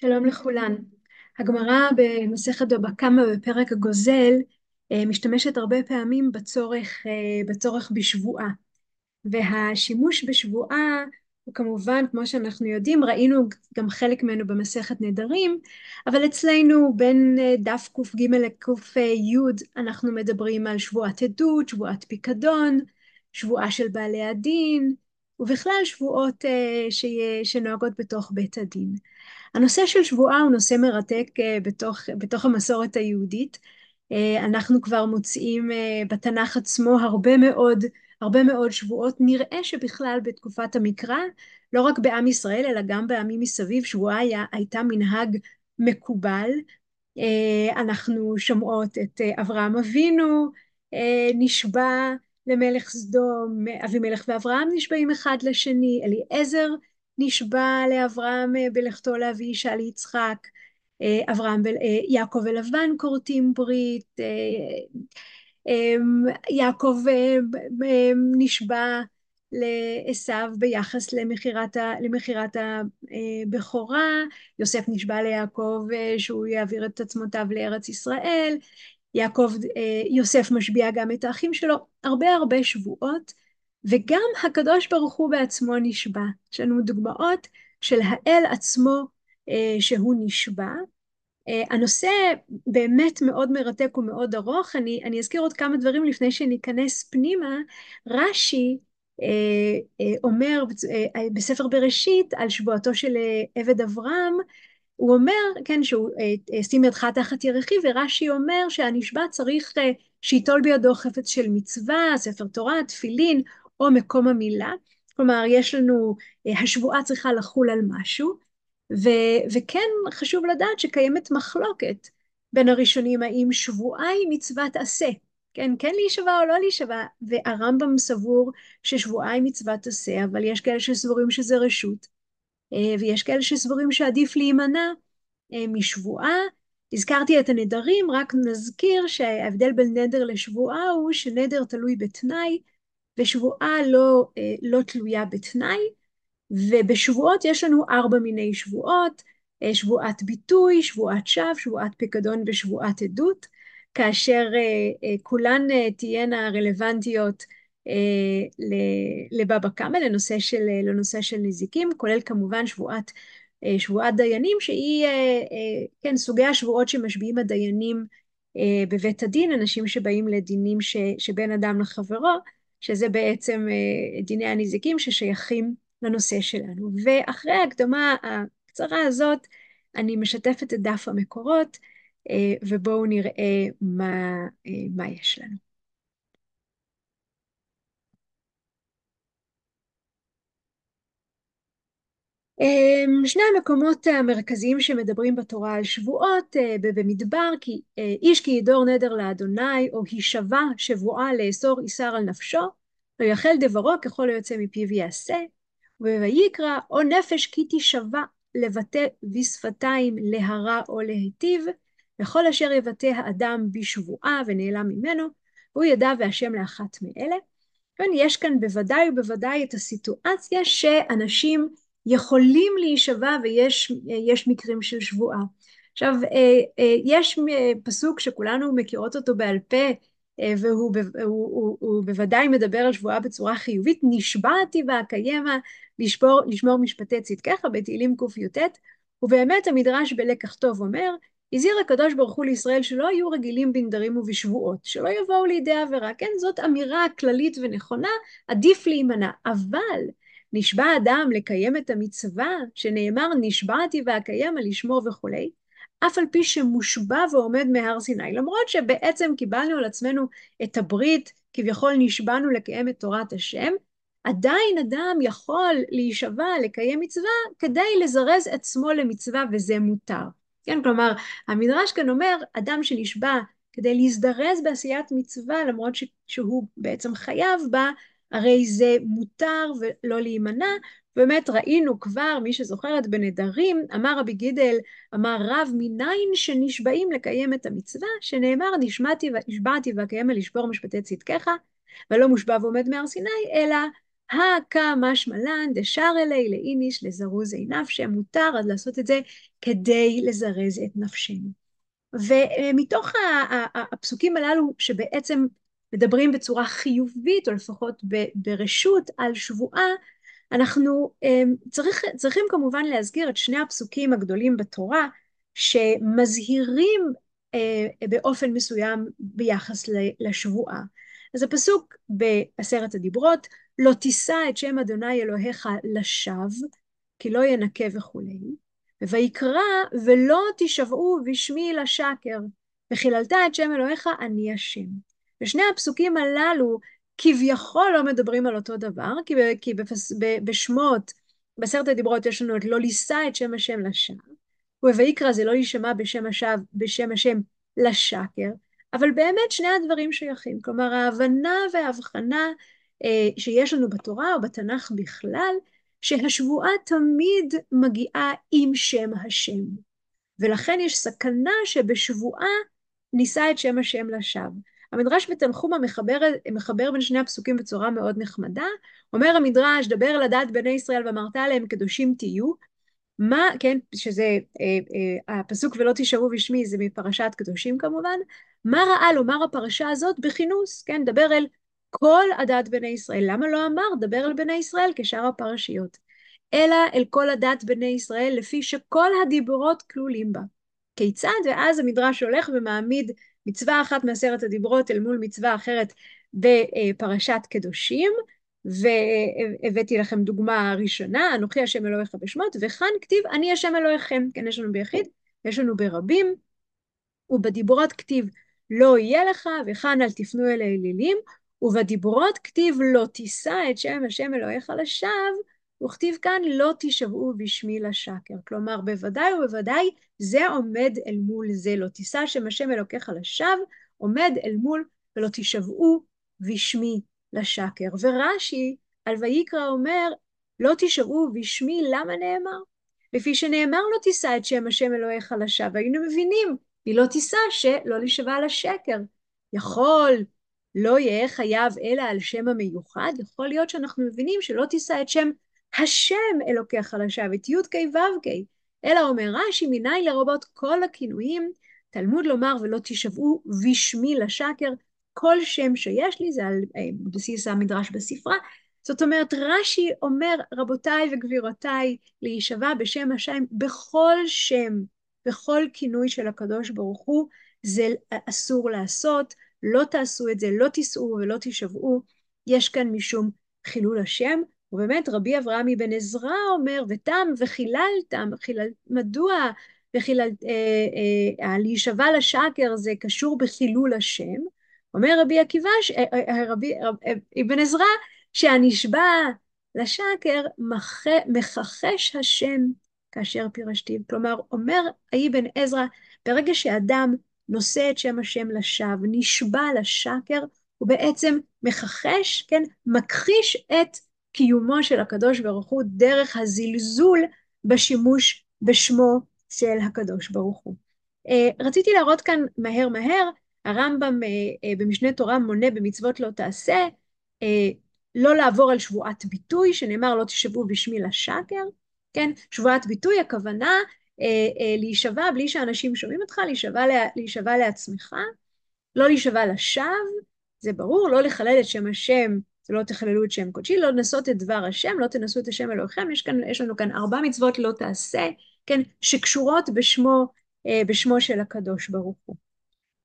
שלום לכולן. הגמרא במסכת בבא קמא בפרק הגוזל אה, משתמשת הרבה פעמים בצורך, אה, בצורך בשבועה. והשימוש בשבועה הוא כמובן, כמו שאנחנו יודעים, ראינו גם חלק ממנו במסכת נדרים, אבל אצלנו בין אה, דף קג לקי אנחנו מדברים על שבועת עדות, שבועת פיקדון, שבועה של בעלי הדין, ובכלל שבועות שנוהגות בתוך בית הדין. הנושא של שבועה הוא נושא מרתק אה, בתוך, בתוך המסורת היהודית. אה, אנחנו כבר מוצאים אה, בתנ"ך עצמו הרבה מאוד, הרבה מאוד שבועות. נראה שבכלל בתקופת המקרא, לא רק בעם ישראל, אלא גם בעמים מסביב, שבועה היה, הייתה מנהג מקובל. אנחנו שומעות את אברהם אבינו נשבע למלך סדום, אבימלך ואברהם נשבעים אחד לשני, אליעזר נשבע לאברהם אה, בלכתו להביא אישה ליצחק, אה, אברהם, אה, יעקב ולבן כורתים ברית, יעקב נשבע לעשו ביחס למכירת הבכורה, יוסף נשבע ליעקב שהוא יעביר את עצמותיו לארץ ישראל, יעקב, יוסף משביע גם את האחים שלו, הרבה הרבה שבועות וגם הקדוש ברוך הוא בעצמו נשבע. יש לנו דוגמאות של האל עצמו אה, שהוא נשבע. אה, הנושא באמת מאוד מרתק ומאוד ארוך, אני, אני אזכיר עוד כמה דברים לפני שניכנס פנימה. רש"י אה, אה, אומר אה, בספר בראשית על שבועתו של אה, עבד אברהם, הוא אומר, כן, שהוא אה, שים ידך תחת ירחי, ורש"י אומר שהנשבע צריך אה, שייטול בידו חפץ של מצווה, ספר תורה, תפילין, או מקום המילה, כלומר יש לנו, אה, השבועה צריכה לחול על משהו, ו, וכן חשוב לדעת שקיימת מחלוקת בין הראשונים האם שבועה היא מצוות עשה, כן, כן להישבע או לא להישבע, והרמב"ם סבור ששבועה היא מצוות עשה, אבל יש כאלה שסבורים שזה רשות, אה, ויש כאלה שסבורים שעדיף להימנע אה, משבועה. הזכרתי את הנדרים, רק נזכיר שההבדל בין נדר לשבועה הוא שנדר תלוי בתנאי, ושבועה לא, אה, לא תלויה בתנאי, ובשבועות יש לנו ארבע מיני שבועות, אה, שבועת ביטוי, שבועת שווא, שבועת פיקדון ושבועת עדות, כאשר אה, כולן תהיינה רלוונטיות לבבא קמא, לנושא של, לנושא של נזיקים, כולל כמובן שבועת, שבועת דיינים, שהיא, כן, סוגי השבועות שמשביעים הדיינים בבית הדין, אנשים שבאים לדינים ש, שבין אדם לחברו, שזה בעצם אה, דיני הנזיקים ששייכים לנושא שלנו. ואחרי ההקדמה הקצרה הזאת, אני משתפת את דף המקורות, אה, ובואו נראה מה, אה, מה יש לנו. שני המקומות המרכזיים שמדברים בתורה על שבועות אה, במדבר, כי אה, איש כי ידור נדר לאדוני, או הישבע שבועה לאסור איסר על נפשו, לא יחל דברו ככל היוצא מפיו יעשה, ובויקרא או נפש כי תישבע לבטא בשפתיים להרע או להיטיב, וכל אשר יבטא האדם בשבועה ונעלם ממנו, הוא ידע והשם לאחת מאלה. כן, יש כאן בוודאי ובוודאי את הסיטואציה שאנשים יכולים להישבע ויש מקרים של שבועה. עכשיו, אה, אה, יש פסוק שכולנו מכירות אותו בעל פה, אה, והוא הוא, הוא, הוא בוודאי מדבר על שבועה בצורה חיובית, נשבעתי ואקיימה לשמור, לשמור משפטי צדקך בתהילים קי"ט, ובאמת המדרש בלקח טוב אומר, הזהיר הקדוש ברוך הוא לישראל שלא היו רגילים בנדרים ובשבועות, שלא יבואו לידי עבירה. כן, זאת אמירה כללית ונכונה, עדיף להימנע. אבל נשבע אדם לקיים את המצווה, שנאמר נשבעתי ואקיימה לשמור וכולי, אף על פי שמושבע ועומד מהר סיני, למרות שבעצם קיבלנו על עצמנו את הברית, כביכול נשבענו לקיים את תורת השם, עדיין אדם יכול להישבע, לקיים מצווה, כדי לזרז עצמו למצווה, וזה מותר. כן, כלומר, המדרש כאן אומר, אדם שנשבע כדי להזדרז בעשיית מצווה, למרות שהוא בעצם חייב בה, הרי זה מותר ולא להימנע, באמת ראינו כבר, מי שזוכרת בנדרים, אמר רבי גידל, אמר רב מניין שנשבעים לקיים את המצווה, שנאמר נשבעתי, נשבעתי ואקיים לשבור משפטי צדקך, ולא מושבע ועומד מהר סיני, אלא הקא משמע לן דשר אלי לאיניש לזרוזי נפשי, מותר אז לעשות את זה כדי לזרז את נפשנו. ומתוך הפסוקים הללו שבעצם מדברים בצורה חיובית, או לפחות ברשות, על שבועה, אנחנו צריך, צריכים כמובן להזכיר את שני הפסוקים הגדולים בתורה, שמזהירים באופן מסוים ביחס לשבועה. אז הפסוק בעשרת הדיברות, לא תישא את שם אדוני אלוהיך לשווא, כי לא ינקה וכולי. ויקרא, ולא תשבעו בשמי לשקר, וחיללת את שם אלוהיך, אני השם. ושני הפסוקים הללו כביכול לא מדברים על אותו דבר, כי, כי בפס, בשמות, בעשרת הדיברות יש לנו את לא לישא את שם השם לשווא, ובויקרא זה לא יישמע בשם השווא, בשם השם לשקר, אבל באמת שני הדברים שייכים, כלומר ההבנה וההבחנה אה, שיש לנו בתורה או בתנ"ך בכלל, שהשבועה תמיד מגיעה עם שם השם. ולכן יש סכנה שבשבועה נישא את שם השם לשווא. המדרש בתנחומה מחבר, מחבר בין שני הפסוקים בצורה מאוד נחמדה. אומר המדרש, דבר אל הדת בני ישראל ואמרת עליהם קדושים תהיו. מה, כן, שזה אה, אה, הפסוק ולא תשארו בשמי זה מפרשת קדושים כמובן. מה ראה לומר הפרשה הזאת בכינוס, כן, דבר אל כל הדת בני ישראל. למה לא אמר דבר אל בני ישראל כשאר הפרשיות? אלא אל כל הדת בני ישראל לפי שכל הדיברות כלולים בה. כיצד? ואז המדרש הולך ומעמיד מצווה אחת מעשרת הדיברות אל מול מצווה אחרת בפרשת קדושים, והבאתי לכם דוגמה ראשונה, אנוכי השם אלוהיך בשמות, וכאן כתיב אני השם אלוהיכם, כן, יש לנו ביחיד, יש לנו ברבים, ובדיברות כתיב לא יהיה לך, וכאן אל תפנו אל האלילים, ובדיברות כתיב לא תישא את שם השם אלוהיך לשווא, וכתיב כאן לא תשבעו בשמי לשקר. כלומר, בוודאי ובוודאי זה עומד אל מול זה, לא תישא שם השם אלוקיך לשווא, עומד אל מול ולא תשבעו בשמי לשקר. ורש"י על ויקרא אומר, לא תשבעו בשמי, למה נאמר? לפי שנאמר לא תישא את שם השם אלוהיך לשווא, היינו מבינים, היא לא תישא שלא להישבע לשקר. יכול לא יהיה חייב אלא על שם המיוחד, יכול להיות שאנחנו מבינים שלא תישא את שם השם אלוקיך לשווא, את י"ק ו"ק, אלא אומר רש"י, מניין לרבות כל הכינויים, תלמוד לומר ולא תשבעו בשמי לשקר, כל שם שיש לי, זה על אה, בסיס המדרש בספרה, זאת אומרת, רש"י אומר, רבותיי וגבירותיי, להישבע בשם השם בכל שם, בכל כינוי של הקדוש ברוך הוא, זה אסור לעשות, לא תעשו את זה, לא תישאו ולא תישבעו, יש כאן משום חילול השם, ובאמת רבי אברהם אבן עזרא אומר, ותם וחיללתם, חילל, מדוע וחילל, אה, אה, להישבע לשקר זה קשור בחילול השם? אומר רבי עקיבא, אה, אה, רבי אה, אבן עזרא, שהנשבע לשקר מח, מכחש השם כאשר פירשתיו. כלומר, אומר האבן עזרא, ברגע שאדם נושא את שם השם לשווא, נשבע לשקר, הוא בעצם מכחש, כן, מכחיש את קיומו של הקדוש ברוך הוא דרך הזלזול בשימוש בשמו של הקדוש ברוך הוא. Uh, רציתי להראות כאן מהר מהר, הרמב"ם uh, uh, במשנה תורה מונה במצוות לא תעשה, uh, לא לעבור על שבועת ביטוי, שנאמר לא תשבעו בשמי לשקר, כן? שבועת ביטוי, הכוונה uh, uh, להישבע בלי שאנשים שומעים אותך, להישבע, לה, להישבע לעצמך, לא להישבע לשווא, זה ברור, לא לחלל את שם השם לא תחללו את שם קודשי, לא לנסות את דבר השם, לא תנסו את השם אלוהיכם, יש, יש לנו כאן ארבע מצוות לא תעשה, כן, שקשורות בשמו, אה, בשמו של הקדוש ברוך הוא.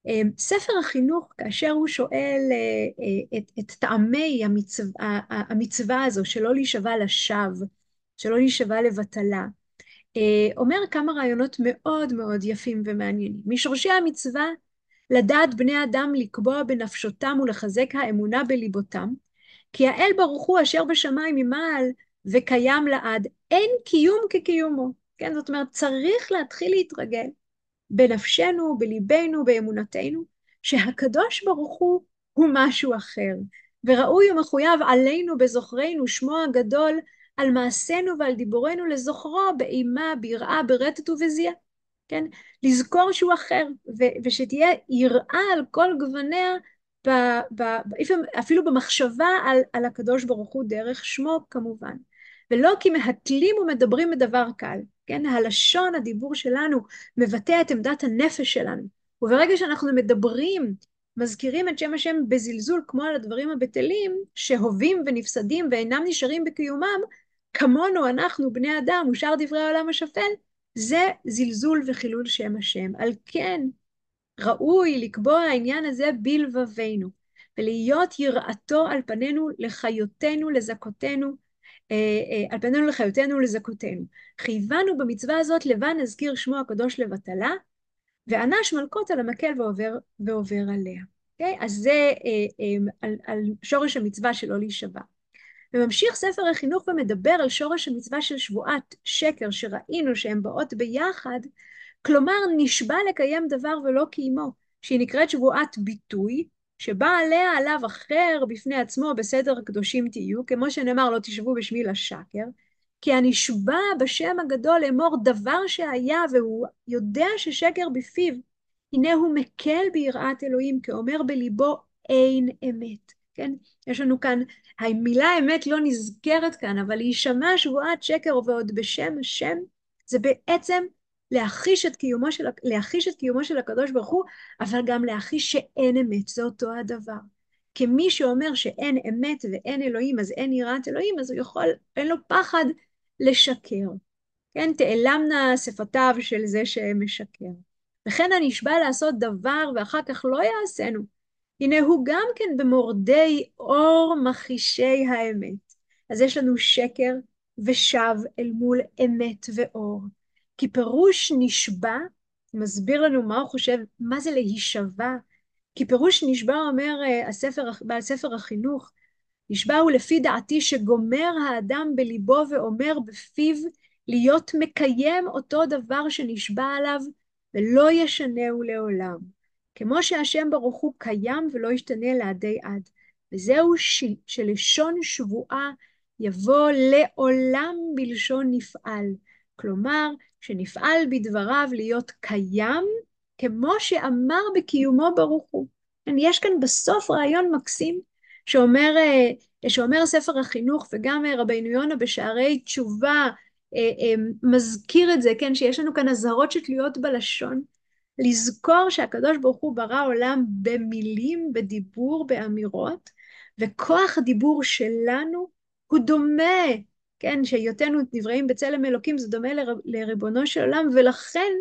אה, ספר החינוך, כאשר הוא שואל אה, את, את טעמי המצווה, המצווה הזו, שלא להישבע לשווא, שלא להישבע לבטלה, אומר כמה רעיונות מאוד מאוד יפים ומעניינים. משורשי המצווה, לדעת בני אדם לקבוע בנפשותם ולחזק האמונה בליבותם, כי האל ברוך הוא אשר בשמיים ממעל וקיים לעד, אין קיום כקיומו. כן, זאת אומרת, צריך להתחיל להתרגל בנפשנו, בליבנו, באמונתנו, שהקדוש ברוך הוא הוא משהו אחר, וראוי ומחויב עלינו בזוכרנו שמו הגדול, על מעשינו ועל דיבורנו לזוכרו באימה, ביראה, ברטט ובזיעה. כן? לזכור שהוא אחר, ו- ושתהיה יראה על כל גווניה אפילו במחשבה על, על הקדוש ברוך הוא דרך שמו כמובן. ולא כי מהתלים ומדברים בדבר קל, כן? הלשון, הדיבור שלנו, מבטא את עמדת הנפש שלנו. וברגע שאנחנו מדברים, מזכירים את שם השם בזלזול, כמו על הדברים הבטלים, שהווים ונפסדים ואינם נשארים בקיומם, כמונו אנחנו, בני אדם, ושאר דברי העולם השפל, זה זלזול וחילול שם השם. על כן, ראוי לקבוע העניין הזה בלבבינו, ולהיות יראתו על פנינו לחיותנו, לזכותנו, אה, אה, על פנינו לחיותנו ולזכותנו. חייבנו במצווה הזאת לבן נזכיר שמו הקדוש לבטלה, ואנש מלכות על המקל ועובר, ועובר עליה. Okay? אוקיי? אז זה אה, על, על שורש המצווה שלא להישבע. וממשיך ספר החינוך ומדבר על שורש המצווה של שבועת שקר שראינו שהן באות ביחד, כלומר נשבע לקיים דבר ולא קיימו, שהיא נקראת שבועת ביטוי, שבא עליה עליו אחר בפני עצמו בסדר הקדושים תהיו, כמו שנאמר לא תשבו בשמי לשקר, כי הנשבע בשם הגדול לאמור דבר שהיה והוא יודע ששקר בפיו, הנה הוא מקל ביראת אלוהים, כאומר בליבו אין אמת, כן? יש לנו כאן, המילה אמת לא נזכרת כאן, אבל להישמע שבועת שקר ועוד בשם השם, זה בעצם להחיש את של, להחיש את קיומו של הקדוש ברוך הוא, אבל גם להחיש שאין אמת, זה אותו הדבר. כמי שאומר שאין אמת ואין אלוהים, אז אין יראת אלוהים, אז הוא יכול, אין לו פחד לשקר. כן, תעלמנה שפתיו של זה שמשקר. וכן הנשבע לעשות דבר ואחר כך לא יעשינו. הנה הוא גם כן במורדי אור מכחישי האמת. אז יש לנו שקר ושב אל מול אמת ואור. כי פירוש נשבע, מסביר לנו מה הוא חושב, מה זה להישבע. כי פירוש נשבע אומר אה, הספר, בעל ספר החינוך, נשבע הוא לפי דעתי שגומר האדם בליבו ואומר בפיו להיות מקיים אותו דבר שנשבע עליו ולא ישנהו לעולם. כמו שהשם ברוך הוא קיים ולא ישתנה לעדי עד. וזהו ש... שלשון שבועה יבוא לעולם בלשון נפעל. כלומר, שנפעל בדבריו להיות קיים, כמו שאמר בקיומו ברוך הוא. כן, יש כאן בסוף רעיון מקסים שאומר, אה, שאומר ספר החינוך וגם אה, רבינו יונה בשערי תשובה אה, מזכיר את זה, כן, שיש לנו כאן אזהרות שתלויות בלשון, לזכור שהקדוש ברוך הוא ברא עולם במילים, בדיבור, באמירות, וכוח הדיבור שלנו הוא דומה כן, שהיותנו נבראים בצלם אלוקים זה דומה לר, לריבונו של עולם, ולכן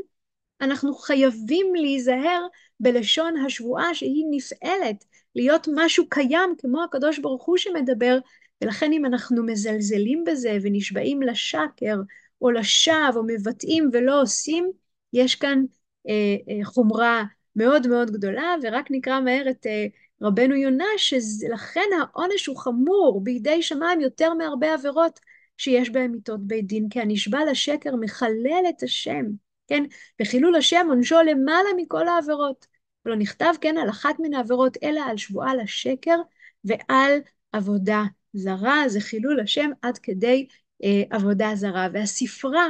אנחנו חייבים להיזהר בלשון השבועה שהיא נפעלת, להיות משהו קיים כמו הקדוש ברוך הוא שמדבר, ולכן אם אנחנו מזלזלים בזה ונשבעים לשקר או לשווא או מבטאים ולא עושים, יש כאן אה, אה, חומרה מאוד מאוד גדולה, ורק נקרא מהר את אה, רבנו יונה, שלכן העונש הוא חמור בידי שמיים יותר מהרבה עבירות. שיש בהם מיתות בית דין, כי הנשבע לשקר מחלל את השם, כן? וחילול השם עונשו למעלה מכל העבירות. ולא נכתב, כן, על אחת מן העבירות, אלא על שבועה לשקר ועל עבודה זרה, זה חילול השם עד כדי אה, עבודה זרה. והספרה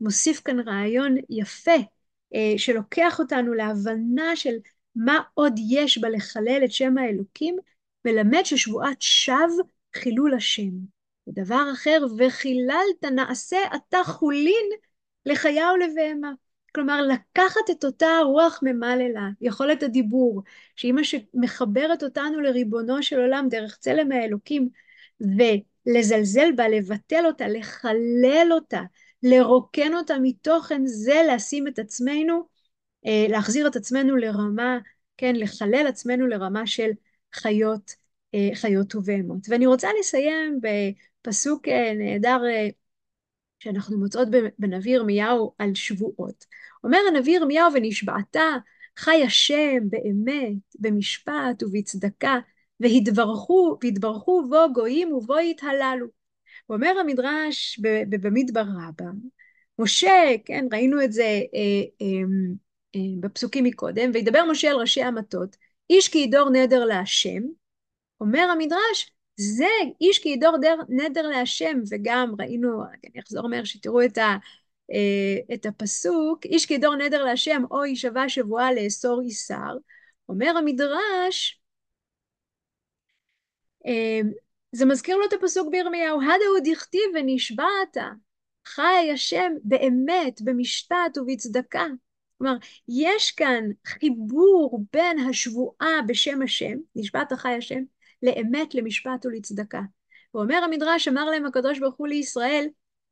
מוסיף כאן רעיון יפה, אה, שלוקח אותנו להבנה של מה עוד יש בה לחלל את שם האלוקים, מלמד ששבועת שווא חילול השם. ודבר אחר, וחיללת נעשה אתה חולין לחיה ולבהמה. כלומר, לקחת את אותה רוח ממללה, יכולת הדיבור, שהיא מה שמחברת אותנו לריבונו של עולם דרך צלם האלוקים, ולזלזל בה, לבטל אותה, לחלל אותה, לרוקן אותה מתוכן, זה לשים את עצמנו, אה, להחזיר את עצמנו לרמה, כן, לחלל עצמנו לרמה של חיות, אה, חיות ובהמות. ואני רוצה לסיים פסוק אה, נהדר אה, שאנחנו מוצאות בנביא ירמיהו על שבועות. אומר הנביא ירמיהו, ונשבעת חי השם באמת, במשפט ובצדקה, והתברכו, והתברכו בו גויים ובו יתהללו. אומר המדרש במדבר רבה, משה, כן, ראינו את זה אה, אה, אה, בפסוקים מקודם, וידבר משה אל ראשי המטות, איש כי ידור נדר להשם, אומר המדרש, זה איש כי ידור נדר להשם, וגם ראינו, אני אחזור מהר שתראו את, ה, אה, את הפסוק, איש כי ידור נדר להשם, או יישבע שבועה לאסור איסר, אומר המדרש, זה מזכיר לו את הפסוק בירמיהו, הדאו דכתיב ונשבעת, חי השם באמת במשפט ובצדקה. כלומר, יש כאן חיבור בין השבועה בשם השם, נשבעת חי השם, לאמת, למשפט ולצדקה. ואומר המדרש, אמר להם הקדוש ברוך הוא לישראל,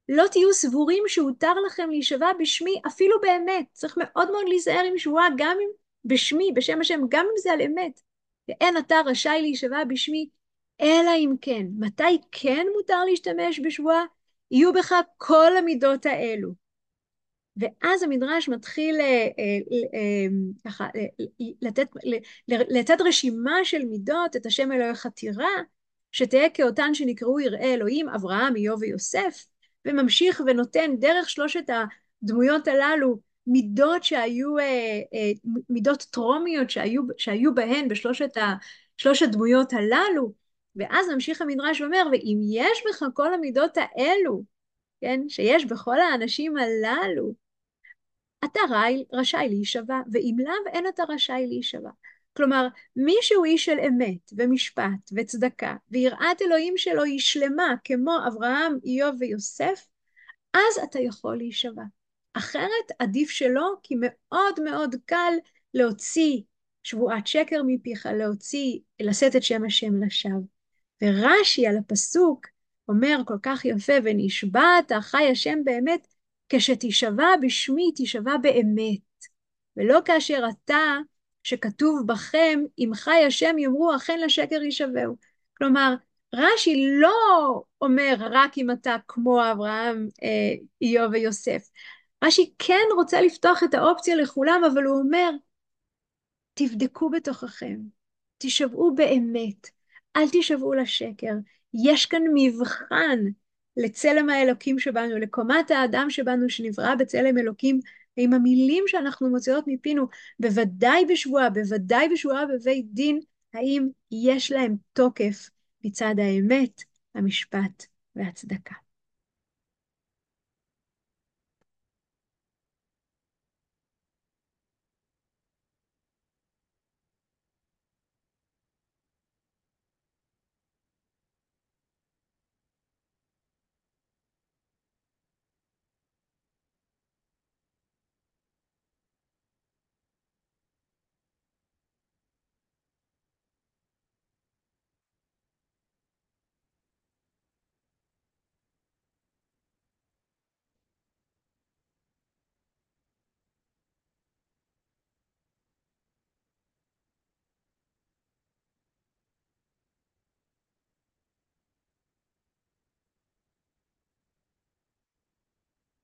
לא תהיו סבורים שהותר לכם להישבע בשמי אפילו באמת. צריך מאוד מאוד להיזהר עם שבועה, גם אם בשמי, בשם השם, גם אם זה על אמת. ואין אתה רשאי להישבע בשמי, אלא אם כן. מתי כן מותר להשתמש בשבועה? יהיו בך כל המידות האלו. ואז המדרש מתחיל אה, אה, ככה לתת, לתת רשימה של מידות, את השם אלוהיך תירא, שתהא כאותן שנקראו יראי אלוהים, אברהם, איוב ויוסף, וממשיך ונותן דרך שלושת הדמויות הללו מידות שהיו, אה, מידות טרומיות שהיו, שהיו בהן בשלושת ה, שלוש הדמויות הללו, ואז ממשיך המדרש ואומר, ואם יש בך כל המידות האלו, כן, שיש בכל האנשים הללו, אתה רשאי להישבע, ואם לאו, אין אתה רשאי להישבע. כלומר, מי שהוא איש של אמת ומשפט וצדקה, ויראת אלוהים שלו היא שלמה, כמו אברהם, איוב ויוסף, אז אתה יכול להישבע. אחרת עדיף שלא, כי מאוד מאוד קל להוציא שבועת שקר מפיך, להוציא, לשאת את שם השם לשווא. ורש"י על הפסוק אומר כל כך יפה, ונשבעת חי השם באמת, כשתישבע בשמי תישבע באמת, ולא כאשר אתה, שכתוב בכם, אם חי השם יאמרו אכן לשקר יישבעו. כלומר, רש"י לא אומר רק אם אתה כמו אברהם, אה, איוב ויוסף. רש"י כן רוצה לפתוח את האופציה לכולם, אבל הוא אומר, תבדקו בתוככם, תישבעו באמת, אל תישבעו לשקר. יש כאן מבחן לצלם האלוקים שבנו, לקומת האדם שבנו, שנברא בצלם אלוקים, ועם המילים שאנחנו מוציאות מפינו, בוודאי בשבועה, בוודאי בשבועה בבית דין, האם יש להם תוקף מצד האמת, המשפט והצדקה.